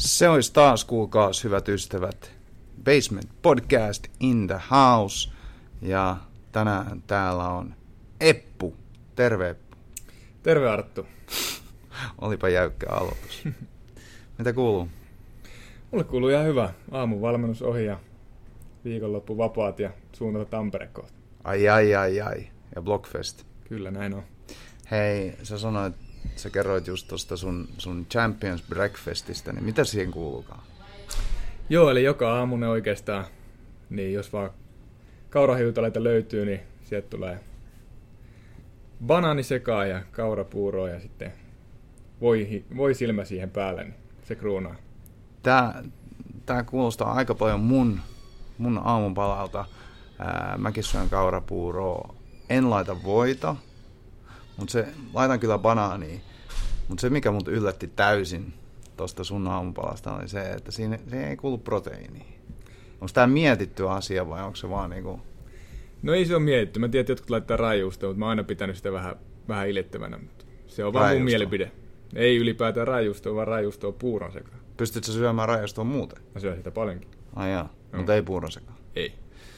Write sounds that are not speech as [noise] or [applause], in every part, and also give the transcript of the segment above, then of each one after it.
Se olisi taas, kuulkaas, hyvät ystävät, Basement Podcast in the house. Ja tänään täällä on Eppu. Terve Eppu. Terve Arttu. [laughs] Olipa jäykkä aloitus. [laughs] Mitä kuuluu? Mulle kuuluu ihan hyvä. Aamun valmennus ohi ja viikonloppu vapaat ja suunnata Tampere kohta. Ai ai ai ai. Ja Blockfest. Kyllä näin on. Hei, sä sanoit, sä kerroit just tuosta sun, sun Champions Breakfastista, niin mitä siihen kuuluukaan? Joo, eli joka aamune oikeastaan, niin jos vaan kaurahiutaleita löytyy, niin sieltä tulee banaanisekaa ja kaurapuuroa ja sitten voi, voi silmä siihen päälle, niin se kruunaa. Tää, tää kuulostaa aika paljon mun, mun aamupalalta. Ää, mäkin syön kaurapuuroa. En laita voita, mutta se, laitan kyllä banaania. Mutta se, mikä mut yllätti täysin tuosta sun aamupalasta, oli se, että siinä, se ei kuulu proteiiniä. Onko tämä mietitty asia vai onko se vaan niinku... No ei se ole mietitty. Mä tiedän, että jotkut laittaa rajuusta, mutta mä oon aina pitänyt sitä vähän, vähän iljettävänä. Mutta se on vaan mun Rajuustoa. mielipide. Ei ylipäätään rajuustoa, vaan rajustoa puuron sekaan. Pystytkö syömään rajastoa muuten? Mä syön sitä paljonkin. Ai jaa, mutta ei puuronsekaan. Ei.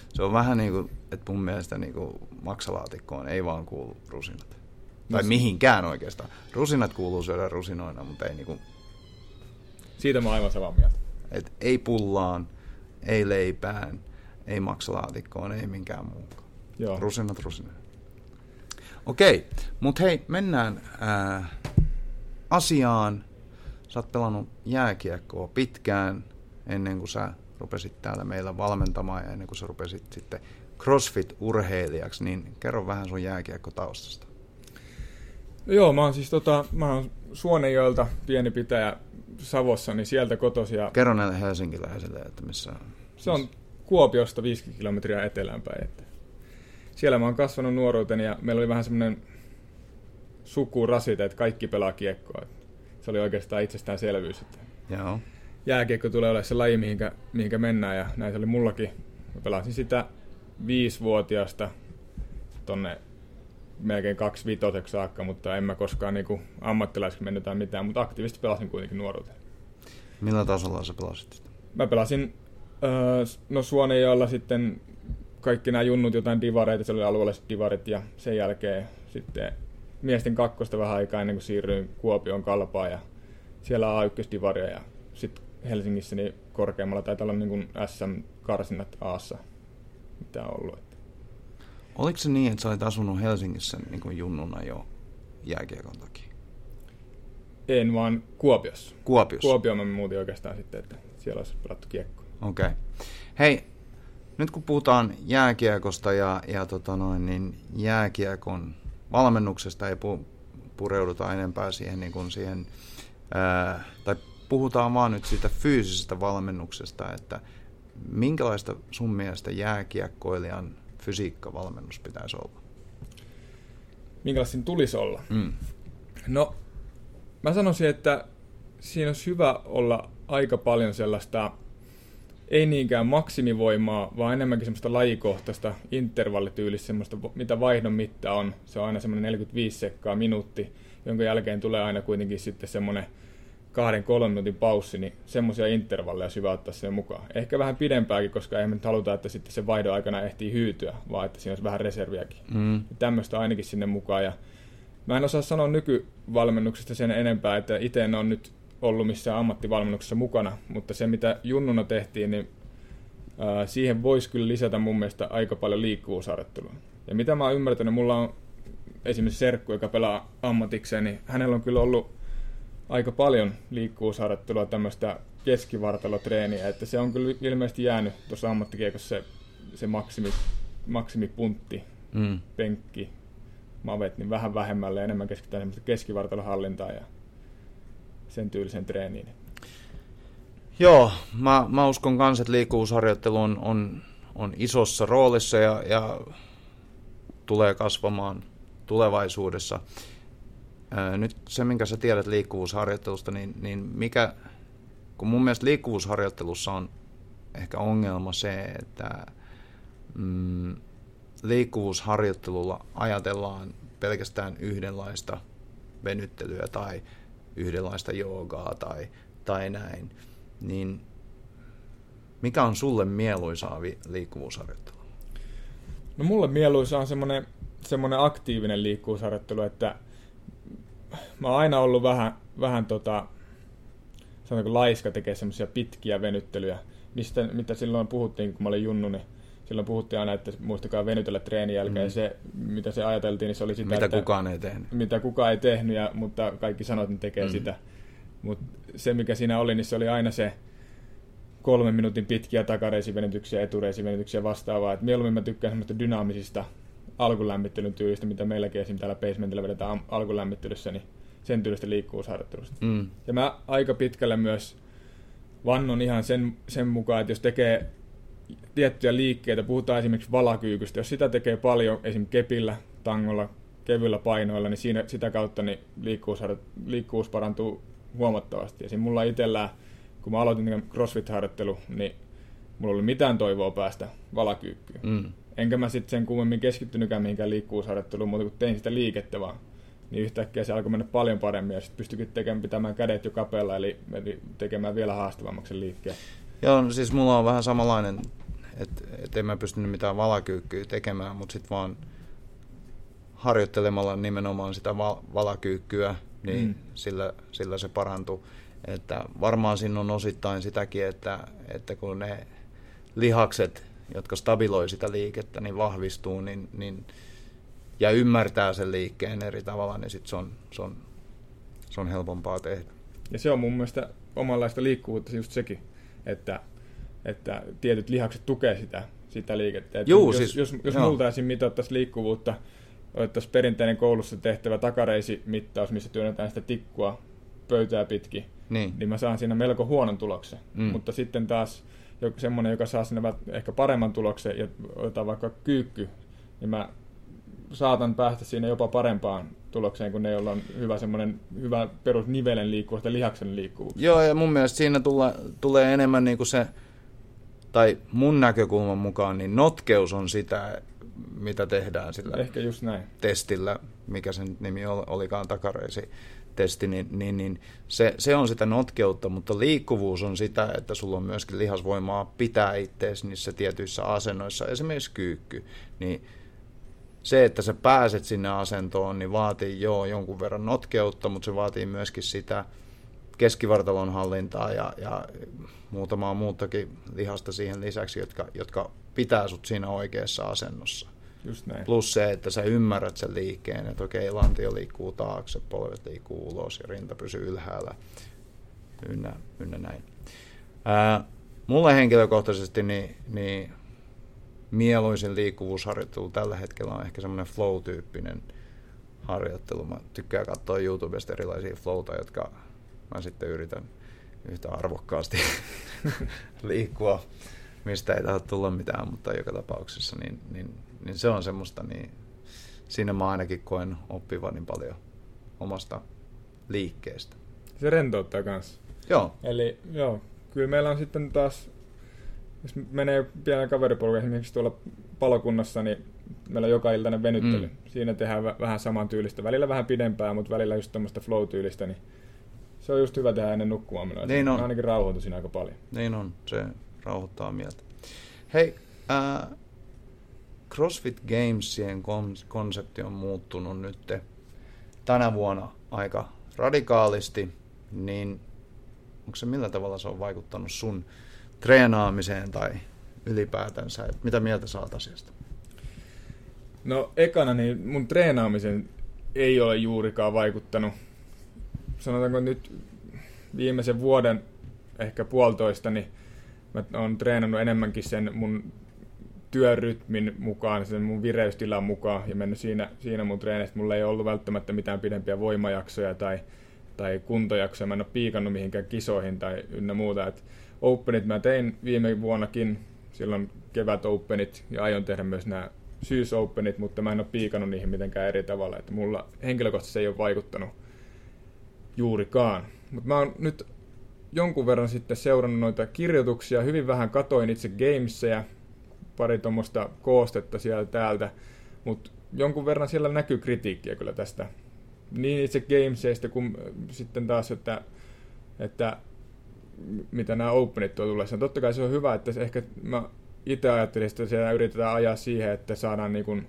Se on vähän niin kuin, että mun mielestä niin kuin maksalaatikkoon ei vaan kuulu rusinat. Tai mihinkään oikeastaan. Rusinat kuuluu syödä rusinoina, mutta ei, niin kuin, Siitä mä oon aivan samaa mieltä. et ei pullaan, ei leipään, ei maksalaatikkoon, ei minkään muukaan. Joo. Rusinat rusinoina. Okei, mutta hei, mennään ää, asiaan. Sä oot pelannut jääkiekkoa pitkään ennen kuin sä rupesit täällä meillä valmentamaan ja ennen kuin sä rupesit sitten CrossFit-urheilijaksi, niin kerro vähän sun jääkiekkotaustasta. Joo, mä oon siis tota, mä oon Suonenjoelta, pieni pitäjä Savossa, niin sieltä kotosi ja Kerro näille helsinkiläisille, että missä... se on Kuopiosta 50 kilometriä eteläänpäin. Että siellä mä oon kasvanut nuoruuteni ja meillä oli vähän semmoinen sukurasite, että kaikki pelaa kiekkoa. Se oli oikeastaan itsestäänselvyys, että Joo. jääkiekko tulee olemaan se laji, mihinkä, mihinkä mennään ja näin se oli mullakin. Mä pelasin sitä viisivuotiaasta tonne melkein kaksi vitoseksi saakka, mutta en mä koskaan niinku ammattilaiseksi mennyt tai mitään, mutta aktiivisesti pelasin kuitenkin nuoruuteen. Millä tasolla sä pelasit? Mä pelasin öö, no Suonenjoella sitten kaikki nämä junnut jotain divareita, se oli alueelliset divarit ja sen jälkeen sitten miesten kakkosta vähän aikaa ennen kuin siirryin Kuopion kalpaan ja siellä A1-divaria ja sitten Helsingissä niin korkeammalla taitaa olla niin SM-karsinnat Aassa, mitä on ollut. Oliko se niin, että sä olit asunut Helsingissä niin kuin junnuna jo jääkiekon takia? En vaan Kuopiossa. Kuopiossa? Kuopioon mä muutin oikeastaan sitten, että siellä olisi pelattu kiekkoa. Okei. Okay. Hei, nyt kun puhutaan jääkiekosta ja, ja tota noin, niin jääkiekon valmennuksesta ei pu, pureuduta enempää siihen, niin kuin siihen ää, tai puhutaan vaan nyt siitä fyysisestä valmennuksesta, että minkälaista sun mielestä jääkiekkoilijan fysiikkavalmennus pitäisi olla? Minkälaista siinä tulisi olla? Mm. No, mä sanoisin, että siinä olisi hyvä olla aika paljon sellaista, ei niinkään maksimivoimaa, vaan enemmänkin semmoista lajikohtaista intervallityylistä, semmoista, mitä vaihdon mitta on. Se on aina semmoinen 45 sekkaa minuutti, jonka jälkeen tulee aina kuitenkin sitten semmoinen kahden, kolmen minuutin paussi, niin semmoisia intervalleja hyvä ottaa siihen mukaan. Ehkä vähän pidempääkin, koska eihän me nyt haluta, että sitten se vaihdon aikana ehtii hyytyä, vaan että siinä olisi vähän reserviäkin. Mm. Tämmöistä ainakin sinne mukaan. Ja mä en osaa sanoa nykyvalmennuksesta sen enempää, että itse en ole nyt ollut missään ammattivalmennuksessa mukana, mutta se mitä junnuna tehtiin, niin ää, siihen voisi kyllä lisätä mun mielestä aika paljon liikkuvuusharjoittelua. Ja mitä mä oon ymmärtänyt, mulla on esimerkiksi serkku, joka pelaa ammatikseen, niin hänellä on kyllä ollut aika paljon liikkuvuusharjoittelua, tämmöistä keskivartalotreeniä, että se on kyllä ilmeisesti jäänyt tuossa ammattikiekossa se, se maksimi, maksimipuntti, Mm. penkki, mavet, niin vähän vähemmälle ja enemmän keskitytään semmoista keskivartalohallintaa ja sen tyylisen treeniin. Joo, mä, mä uskon kans, että liikkuvuusharjoittelu on, on, on isossa roolissa ja, ja tulee kasvamaan tulevaisuudessa. Nyt se, minkä sä tiedät liikkuvuusharjoittelusta, niin, niin mikä, kun mun mielestä liikkuvuusharjoittelussa on ehkä ongelma se, että mm, liikkuvuusharjoittelulla ajatellaan pelkästään yhdenlaista venyttelyä tai yhdenlaista joogaa tai, tai näin. niin mikä on sulle mieluisaa liikkuvuusharjoittelu? No mulle mieluisa on semmoinen, semmoinen aktiivinen liikkuvuusharjoittelu, että mä oon aina ollut vähän, vähän tota, sanotaanko laiska tekee semmoisia pitkiä venyttelyjä, mistä, mitä silloin puhuttiin, kun mä olin junnu, niin silloin puhuttiin aina, että muistakaa venytellä treenin jälkeen. Mm. Se, mitä se ajateltiin, niin se oli sitä, Mitä että, kukaan ei tehnyt. Mitä kukaan ei tehnyt, ja, mutta kaikki sanoivat, että ne tekee mm. sitä. Mutta se, mikä siinä oli, niin se oli aina se kolmen minuutin pitkiä takareisivenytyksiä, etureisivenytyksiä vastaavaa. Et mieluummin mä tykkään semmoista dynaamisista alkulämmittelyn tyylistä, mitä meilläkin esim. täällä basementilla vedetään alkulämmittelyssä, niin sen tyylistä liikkuvuusharjoittelusta. Mm. Ja mä aika pitkälle myös vannon ihan sen, sen mukaan, että jos tekee tiettyjä liikkeitä, puhutaan esimerkiksi valakyykystä, jos sitä tekee paljon esim. kepillä, tangolla, kevyillä painoilla, niin siinä, sitä kautta niin liikkuvuus, liikkuvuus parantuu huomattavasti. Esim. mulla itsellään, kun mä aloitin CrossFit-harjoittelu, niin mulla oli mitään toivoa päästä valakyykkyyn. Mm. Enkä mä sitten sen kummemmin keskittynytkään mihinkään liikkuvuusharjoitteluun, mutta kun tein sitä liikettä vaan, niin yhtäkkiä se alkoi mennä paljon paremmin ja sitten pystyikin tekemään, pitämään kädet jo kapealla, eli, eli tekemään vielä haastavammaksi liikkeen. Joo, no siis mulla on vähän samanlainen, että et en mä pystynyt mitään valakyykkyä tekemään, mutta sitten vaan harjoittelemalla nimenomaan sitä val- valakyykkyä, niin mm. sillä, sillä se parantuu. Että varmaan siinä on osittain sitäkin, että, että kun ne lihakset, jotka stabiloi sitä liikettä, niin vahvistuu, niin, niin ja ymmärtää sen liikkeen eri tavalla, niin sit se, on, se, on, se on helpompaa tehdä. Ja se on mun mielestä omanlaista liikkuvuutta just sekin, että, että tietyt lihakset tukee sitä, sitä liikettä. Että Juu, jos, siis, jos, jos multa esim. mitattaisiin liikkuvuutta, otettaisiin perinteinen koulussa tehtävä takareisimittaus, missä työnnetään sitä tikkua pöytää pitkin, niin. niin mä saan siinä melko huonon tuloksen. Mm. Mutta sitten taas semmoinen, joka saa sinne ehkä paremman tuloksen ja otetaan vaikka kyykky, niin mä saatan päästä siinä jopa parempaan tulokseen kuin ne, joilla on hyvä semmoinen hyvä perus nivelen liikkuvuus ja lihaksen liikkuvuus. Joo, ja mun mielestä siinä tulla, tulee enemmän niin kuin se, tai mun näkökulman mukaan, niin notkeus on sitä, mitä tehdään sillä Ehkä just näin. testillä, mikä sen nimi olikaan takareisi testi, niin, niin, niin se, se on sitä notkeutta, mutta liikkuvuus on sitä, että sulla on myöskin lihasvoimaa pitää ittees niissä tietyissä asennoissa, esimerkiksi kyykky, niin se, että sä pääset sinne asentoon, niin vaatii joo jonkun verran notkeutta, mutta se vaatii myöskin sitä keskivartalon hallintaa ja, ja muutamaa muutakin lihasta siihen lisäksi, jotka, jotka pitää sut siinä oikeassa asennossa. Just näin. Plus se, että sä ymmärrät sen liikkeen, että okei, lantio liikkuu taakse, polvet liikkuu ulos ja rinta pysyy ylhäällä, ynnä, ynnä näin. Ää, mulle henkilökohtaisesti niin, niin mieluisin liikkuvuusharjoittelu tällä hetkellä on ehkä semmoinen flow-tyyppinen harjoittelu. Mä tykkään katsoa YouTubesta erilaisia flowta, jotka mä sitten yritän yhtä arvokkaasti [laughs] liikkua, mistä ei tahdo tulla mitään, mutta joka tapauksessa niin, niin, niin se on semmoista, niin siinä mä ainakin koen oppivani paljon omasta liikkeestä. Se rentouttaa kanssa. Joo. Eli joo, kyllä meillä on sitten taas jos menee pienen kaveriporukan esimerkiksi tuolla palokunnassa, niin meillä on joka iltainen venyttely. Mm. Siinä tehdään vähän saman tyylistä, välillä vähän pidempää, mutta välillä just tämmöistä flow-tyylistä, niin se on just hyvä tehdä ennen nukkumaan menoa. Niin on. Ainakin rauhoitu siinä aika paljon. Niin on, se rauhoittaa mieltä. Hei, äh, CrossFit Gamesien konsepti on muuttunut nyt tänä vuonna aika radikaalisti, niin onko se millä tavalla se on vaikuttanut sun treenaamiseen tai ylipäätänsä? Että mitä mieltä saat asiasta? No ekana niin mun treenaamisen ei ole juurikaan vaikuttanut. Sanotaanko nyt viimeisen vuoden, ehkä puolitoista, niin mä oon treenannut enemmänkin sen mun työrytmin mukaan, sen mun vireystilan mukaan ja mennyt siinä, siinä mun treenistä. Mulla ei ollut välttämättä mitään pidempiä voimajaksoja tai, tai kuntojaksoja. Mä en ole piikannut mihinkään kisoihin tai ynnä muuta. Et Openit mä tein viime vuonnakin, silloin kevät Openit, ja aion tehdä myös nämä syys Openit, mutta mä en ole piikannut niihin mitenkään eri tavalla, että mulla henkilökohtaisesti ei ole vaikuttanut juurikaan. Mutta mä oon nyt jonkun verran sitten seurannut noita kirjoituksia, hyvin vähän katoin itse gameseja, pari tuommoista koostetta sieltä täältä, mutta jonkun verran siellä näkyy kritiikkiä kyllä tästä. Niin itse gameseista kuin sitten taas, että, että mitä nämä openit tuo tullessaan. Totta kai se on hyvä, että ehkä mä itse ajattelin, että siellä yritetään ajaa siihen, että saadaan niin kuin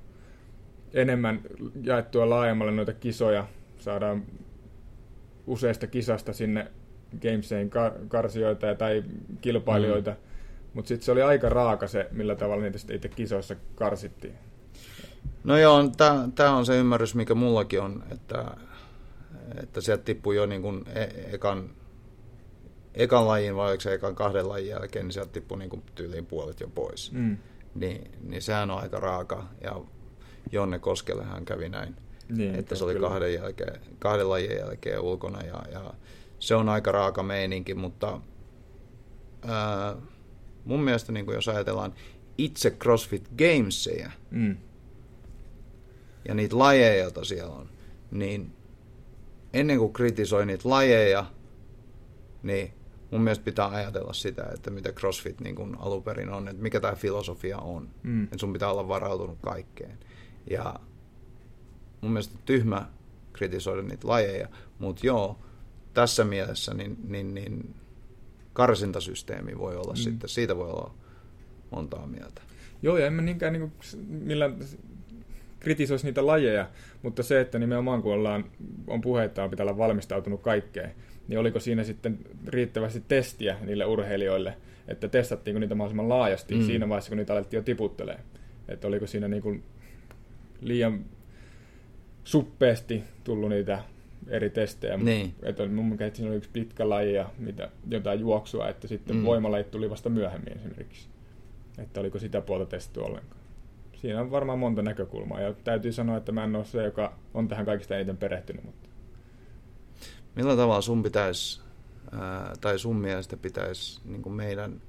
enemmän jaettua laajemmalle noita kisoja, saadaan useista kisasta sinne Gameseen karsioita tai kilpailijoita, mm. mutta sitten se oli aika raaka se, millä tavalla niitä sitten itse kisoissa karsittiin. No joo, tämä on se ymmärrys, mikä mullakin on, että, että sieltä tippui jo niin kuin e- ekan, ekan lajin vai se ekan kahden lajin jälkeen, niin sieltä tippui niin kuin tyyliin puolet jo pois. Mm. Niin, niin sehän on aika raaka, ja Jonne Koskellehan kävi näin, niin, että se oli kahden, jälkeen, kahden lajin jälkeen ulkona, ja, ja se on aika raaka meininki, mutta ää, mun mielestä niin kuin jos ajatellaan itse CrossFit Gamesia, mm ja niitä lajeja, joita siellä on, niin ennen kuin kritisoi niitä lajeja, niin mun mielestä pitää ajatella sitä, että mitä CrossFit niin kuin aluperin on, että mikä tämä filosofia on. Mm. Että sun pitää olla varautunut kaikkeen. Ja mun mielestä tyhmä kritisoida niitä lajeja, mutta joo, tässä mielessä niin, niin, niin karsintasysteemi voi olla mm. sitten, siitä voi olla montaa mieltä. Joo, ja en mä niinkään niin kuin, millään kritisoisi niitä lajeja, mutta se, että nimenomaan kun ollaan, on puhetta, on pitää olla valmistautunut kaikkeen, niin oliko siinä sitten riittävästi testiä niille urheilijoille, että testattiinko niitä mahdollisimman laajasti mm. siinä vaiheessa, kun niitä alettiin jo tiputtelee. Että oliko siinä niin kuin liian suppeasti tullut niitä eri testejä. Niin. Että mun mielestä siinä oli yksi pitkä laji ja mitä, jotain juoksua, että sitten mm. voimalajit tuli vasta myöhemmin esimerkiksi. Että oliko sitä puolta testattu ollenkaan siinä on varmaan monta näkökulmaa ja täytyy sanoa, että mä en ole se, joka on tähän kaikista eniten perehtynyt. Mutta... Millä tavalla sun pitäisi, ää, tai sun mielestä pitäisi niin meidän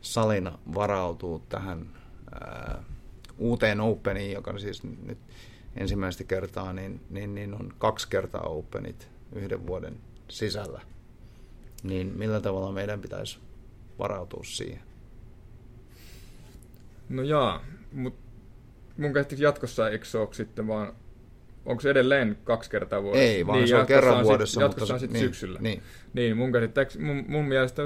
salina varautua tähän ää, uuteen Openiin, joka siis nyt ensimmäistä kertaa, niin, niin, niin on kaksi kertaa Openit yhden vuoden sisällä. Niin millä tavalla meidän pitäisi varautua siihen? No jaa, mutta mun käsittääkseni jatkossa eikö se ole sitten vaan, onko se edelleen kaksi kertaa vuodessa? Ei, vaan niin, se on kerran vuodessa. Sit, jatkossa on sitten niin, syksyllä. Niin, niin mun, mun, mun mielestä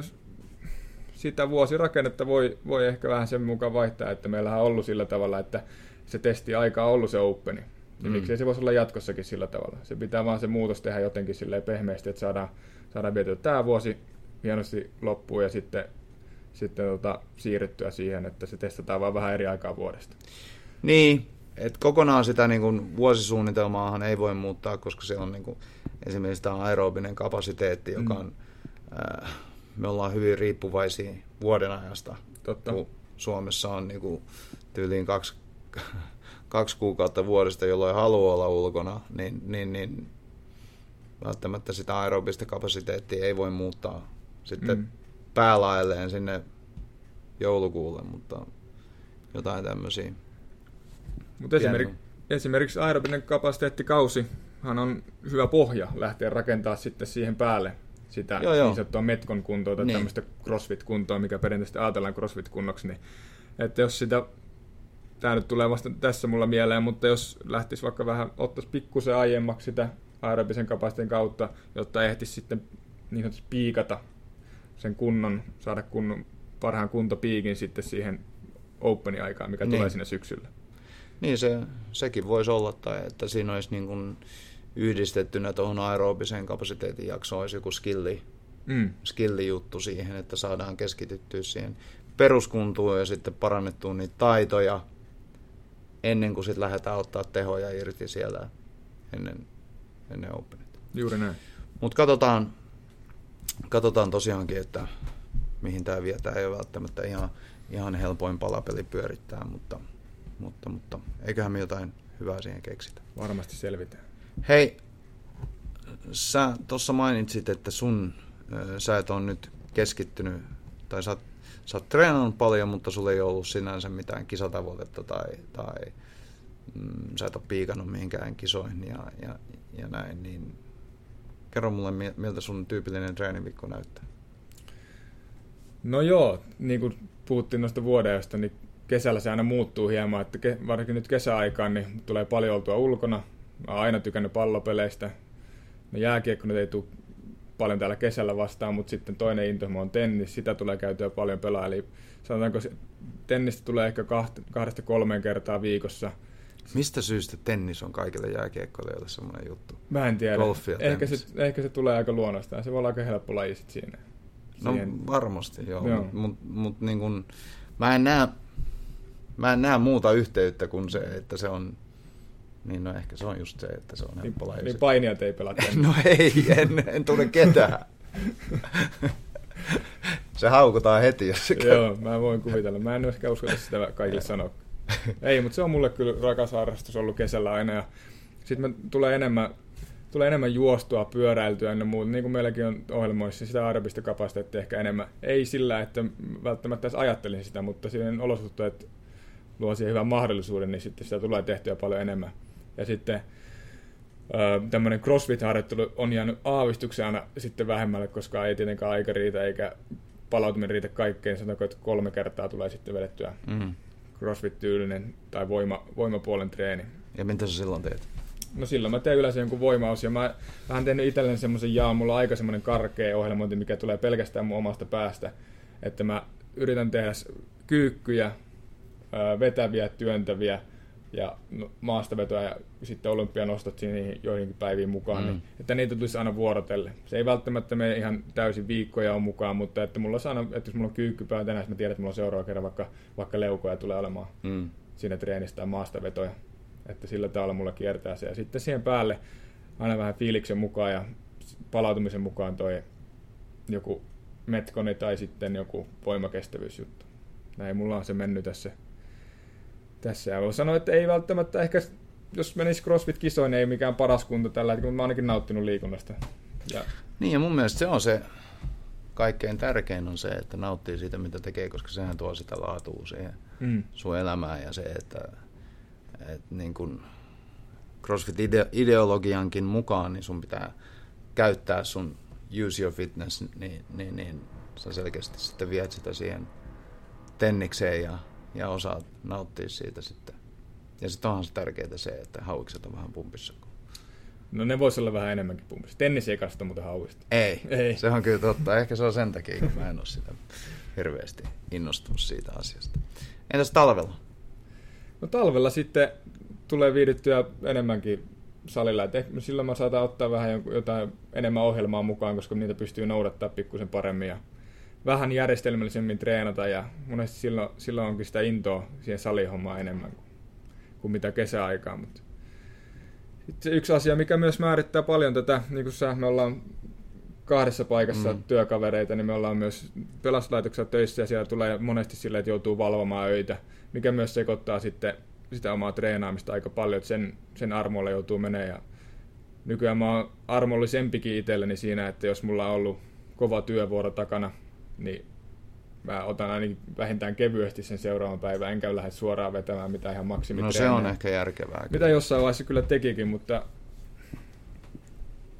sitä vuosirakennetta voi, voi ehkä vähän sen mukaan vaihtaa, että meillähän on ollut sillä tavalla, että se testi aika on ollut se openi. Niin mm. miksei se voisi olla jatkossakin sillä tavalla. Se pitää vaan se muutos tehdä jotenkin silleen pehmeästi, että saadaan, saadaan vietyä tämä vuosi hienosti loppuun ja sitten, sitten tota, siirryttyä siihen, että se testataan vaan vähän eri aikaa vuodesta. Niin, et kokonaan sitä niin kuin vuosisuunnitelmaahan ei voi muuttaa, koska se on niin kuin, esimerkiksi tämä aerobinen kapasiteetti, joka mm. on, äh, me ollaan hyvin riippuvaisia vuoden ajasta. Totta. Kun Suomessa on niin kuin, tyyliin kaksi, kaksi kuukautta vuodesta, jolloin haluaa olla ulkona, niin, niin, niin välttämättä sitä aerobista kapasiteettia ei voi muuttaa sitten mm. päälailleen sinne joulukuulle, mutta jotain tämmöisiä. Mutta esimerkiksi, esimerkiksi aerobinen kapasiteettikausi hän on hyvä pohja lähteä rakentaa sitten siihen päälle sitä joo, joo. niin sanottua metkon kuntoa tai niin. tämmöistä crossfit-kuntoa, mikä perinteisesti ajatellaan crossfit-kunnoksi, niin että jos sitä, tämä nyt tulee vasta tässä mulla mieleen, mutta jos lähtisi vaikka vähän, ottaisi pikkusen aiemmaksi sitä aerobisen kapasiteetin kautta, jotta ehtisi sitten niin sanotusti piikata sen kunnon, saada kunnon, parhaan kuntopiikin sitten siihen openin aikaan, mikä niin. tulee sinne syksyllä. Niin se, sekin voisi olla, tai että siinä olisi niin kuin yhdistettynä tuohon aerobiseen kapasiteetin jaksoon olisi joku skilli, mm. skilli-juttu siihen, että saadaan keskityttyä siihen peruskuntuun ja sitten parannettua niitä taitoja ennen kuin sitten lähdetään ottaa tehoja irti siellä ennen, ennen Openit. Juuri näin. Mutta katsotaan, katsotaan tosiaankin, että mihin tämä vie. Tämä ei ole välttämättä ihan, ihan helpoin palapeli pyörittää, mutta – mutta, mutta eiköhän me jotain hyvää siihen keksitä. Varmasti selvitään. Hei, sä tuossa mainitsit, että sun, sä et ole nyt keskittynyt, tai sä, sä oot treenannut paljon, mutta sulla ei ollut sinänsä mitään kisatavoitetta tai, tai mm, sä et ole piikannut mihinkään kisoihin ja, ja, ja näin, niin kerro mulle, miltä sun tyypillinen treeniviikko näyttää. No joo, niin kuin puhuttiin noista vuodesta, niin kesällä se aina muuttuu hieman, että ke, varsinkin nyt kesäaikaan niin tulee paljon oltua ulkona. Mä oon aina tykännyt pallopeleistä. No jääkiekko nyt ei tule paljon täällä kesällä vastaan, mutta sitten toinen intohimo on tennis, sitä tulee käytyä paljon pelaa, eli sanotaanko tennistä tulee ehkä kahdesta kolmeen kertaa viikossa. Mistä syystä tennis on kaikille jääkiekkoilijoille semmoinen juttu? Mä en tiedä. ehkä se, ehkä se tulee aika luonnostaan. Se voi olla aika helppo laji sit siinä. No Siihen. varmasti joo, joo. mutta mut, mut, niin kun, mä en näe mä en näe muuta yhteyttä kuin se, että se on niin no ehkä se on just se, että se on niin, helppo laji. Niin painijat ei pelata. [laughs] no ei, en, en tule ketään. se haukutaan heti, jos se käy. Joo, mä voin kuvitella. Mä en ehkä uskota sitä kaikille sanoa. ei, mutta se on mulle kyllä rakas harrastus ollut kesällä aina. Ja sitten tulee enemmän, tulee enemmän juostua, pyöräiltyä ja muuta. Niin kuin meilläkin on ohjelmoissa sitä aerobista kapasiteettia ehkä enemmän. Ei sillä, että välttämättä edes ajattelin sitä, mutta siihen olosuhteet luo siihen hyvän mahdollisuuden, niin sitten sitä tulee tehtyä paljon enemmän. Ja sitten tämmöinen CrossFit-harjoittelu on jäänyt aavistuksen aina sitten vähemmälle, koska ei tietenkään aika riitä eikä palautuminen riitä kaikkeen. Sanotaanko, että kolme kertaa tulee sitten vedettyä mm. CrossFit-tyylinen tai voima, voimapuolen treeni. Ja mitä sä silloin teet? No silloin mä teen yleensä jonkun voimaus ja mä vähän tehnyt itselleni semmoisen jaa, mulla on aika semmoinen karkea ohjelmointi, mikä tulee pelkästään mun omasta päästä, että mä yritän tehdä kyykkyjä, vetäviä, työntäviä ja maastavetoja ja sitten olympianostot niihin joihinkin päiviin mukaan, mm. niin, että niitä tulisi aina vuorotelle. Se ei välttämättä mene ihan täysin viikkoja on mukaan, mutta että, mulla aina, että jos mulla on kyykkypää tänään, mä tiedän, että mulla on seuraava kerran vaikka, vaikka leukoja tulee olemaan mm. siinä treenistä maastavetoja. Että sillä tavalla mulla kiertää se. Ja sitten siihen päälle aina vähän fiiliksen mukaan ja palautumisen mukaan toi joku metkoni tai sitten joku voimakestävyysjuttu. Näin mulla on se mennyt tässä tässä. Ja voi sanoa, että ei välttämättä ehkä, jos menisi CrossFit-kisoin, ei mikään paras kunto tällä hetkellä, mutta mä ainakin nauttinut liikunnasta. Ja... Niin ja mun mielestä se on se kaikkein tärkein on se, että nauttii siitä, mitä tekee, koska sehän tuo sitä laatua siihen mm. sun elämään ja se, että, että niin kun CrossFit-ideologiankin mukaan, niin sun pitää käyttää sun use your fitness, niin, niin, niin sä selkeästi sitten viet sitä siihen tennikseen ja ja osaat nauttia siitä sitten. Ja sitten onhan se tärkeää se, että hauikset on vähän pumpissa. No ne voisi olla vähän enemmänkin pumpissa. Tennis ei kasta muuten hauista. Ei, ei, se on kyllä totta. Ehkä se on sen takia, kun mä en ole sitä hirveästi innostunut siitä asiasta. Entäs talvella? No talvella sitten tulee viihdyttyä enemmänkin salilla. Et silloin mä saatan ottaa vähän jotain enemmän ohjelmaa mukaan, koska niitä pystyy noudattaa pikkusen paremmin. Ja vähän järjestelmällisemmin treenata ja monesti silloin, silloin onkin sitä intoa siihen salihommaan enemmän kuin, kuin mitä kesäaikaa. Mutta sitten yksi asia, mikä myös määrittää paljon tätä, niin kuin sä, me ollaan kahdessa paikassa mm. työkavereita, niin me ollaan myös pelastuslaitoksessa töissä ja siellä tulee monesti sille, että joutuu valvomaan öitä, mikä myös sekoittaa sitten sitä omaa treenaamista aika paljon, että sen, sen armolle joutuu menemään ja nykyään mä oon armollisempikin itselleni siinä, että jos mulla on ollut kova työvuoro takana, niin mä otan ainakin vähintään kevyesti sen seuraavan päivän, enkä lähde suoraan vetämään mitään ihan maksimit. No se on ehkä järkevää. Mitä kyllä. jossain vaiheessa kyllä tekikin, mutta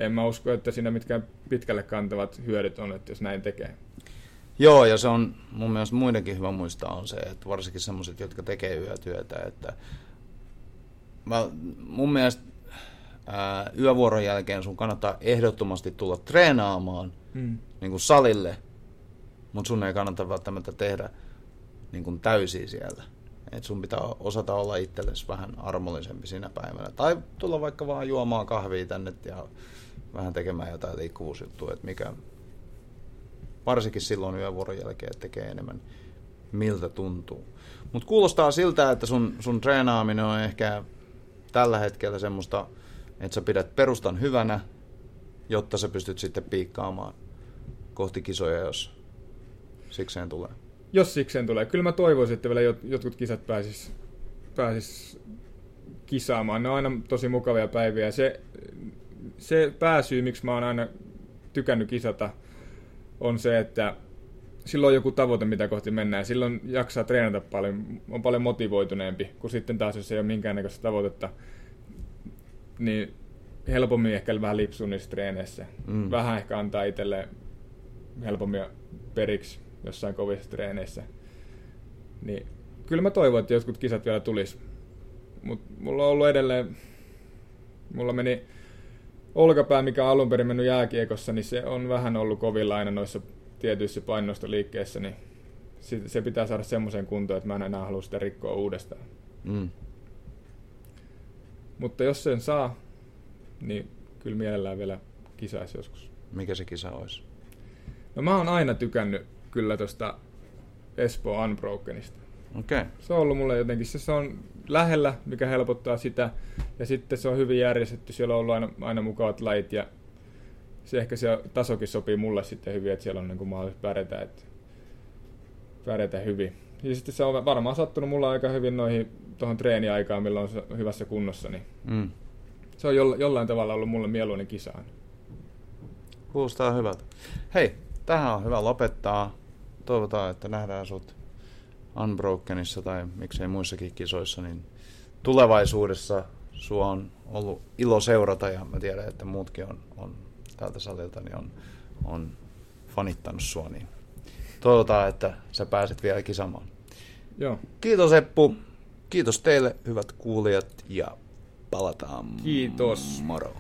en mä usko, että siinä mitkään pitkälle kantavat hyödyt on, että jos näin tekee. Joo, ja se on mun mielestä muidenkin hyvä muistaa on se, että varsinkin semmoiset, jotka tekee yötyötä, että mä, mun mielestä ää, yövuoron jälkeen sun kannattaa ehdottomasti tulla treenaamaan mm. niin kuin salille – mutta sun ei kannata välttämättä tehdä niin kuin täysiä siellä. Et sun pitää osata olla itsellesi vähän armollisempi siinä päivänä. Tai tulla vaikka vaan juomaan kahvia tänne ja vähän tekemään jotain liikkuvuusjuttua, että mikä varsinkin silloin yövuoron jälkeen tekee enemmän miltä tuntuu. Mutta kuulostaa siltä, että sun, sun treenaaminen on ehkä tällä hetkellä semmoista, että sä pidät perustan hyvänä, jotta sä pystyt sitten piikkaamaan kohti kisoja, jos sikseen tulee. Jos sikseen tulee. Kyllä mä toivoisin, että vielä jotkut kisat pääsis, pääsis kisaamaan. Ne on aina tosi mukavia päiviä. Se, se pääsyy, miksi mä oon aina tykännyt kisata, on se, että silloin on joku tavoite, mitä kohti mennään. Silloin jaksaa treenata paljon, on paljon motivoituneempi, kuin sitten taas, jos ei ole minkäännäköistä tavoitetta, niin helpommin ehkä vähän lipsuu niissä treeneissä. Mm. Vähän ehkä antaa itselle helpommin periksi jossain kovissa treeneissä. Niin kyllä mä toivon, että jotkut kisat vielä tulis. Mutta mulla on ollut edelleen, mulla meni olkapää, mikä on alun perin mennyt jääkiekossa, niin se on vähän ollut kovilla aina noissa tietyissä painostoliikkeissä, niin se pitää saada semmoiseen kuntoon, että mä en enää halua sitä rikkoa uudestaan. Mm. Mutta jos sen saa, niin kyllä mielellään vielä kisaisi joskus. Mikä se kisa olisi? No mä oon aina tykännyt kyllä tuosta Espoo Unbrokenista. Okay. Se on ollut mulle jotenkin, se, se on lähellä, mikä helpottaa sitä. Ja sitten se on hyvin järjestetty, siellä on ollut aina, aina mukavat lait ja se ehkä se tasokin sopii mulle sitten hyvin, että siellä on niin kuin mahdollisuus pärjätä, että pärjätä hyvin. Ja sitten se on varmaan sattunut mulla aika hyvin noihin tuohon treeniaikaan, milloin on hyvässä kunnossa, niin mm. se on jollain tavalla ollut mulle mieluinen kisaan. Kuulostaa hyvältä. Hei, tähän on hyvä lopettaa. Toivotaan, että nähdään sut Unbrokenissa tai miksei muissakin kisoissa, niin tulevaisuudessa sua on ollut ilo seurata ja mä tiedän, että muutkin on, on tältä salilta niin on, on fanittanut sua, niin toivotaan, että sä pääset vielä kisamaan. Joo. Kiitos Eppu, kiitos teille hyvät kuulijat ja palataan Kiitos. moro.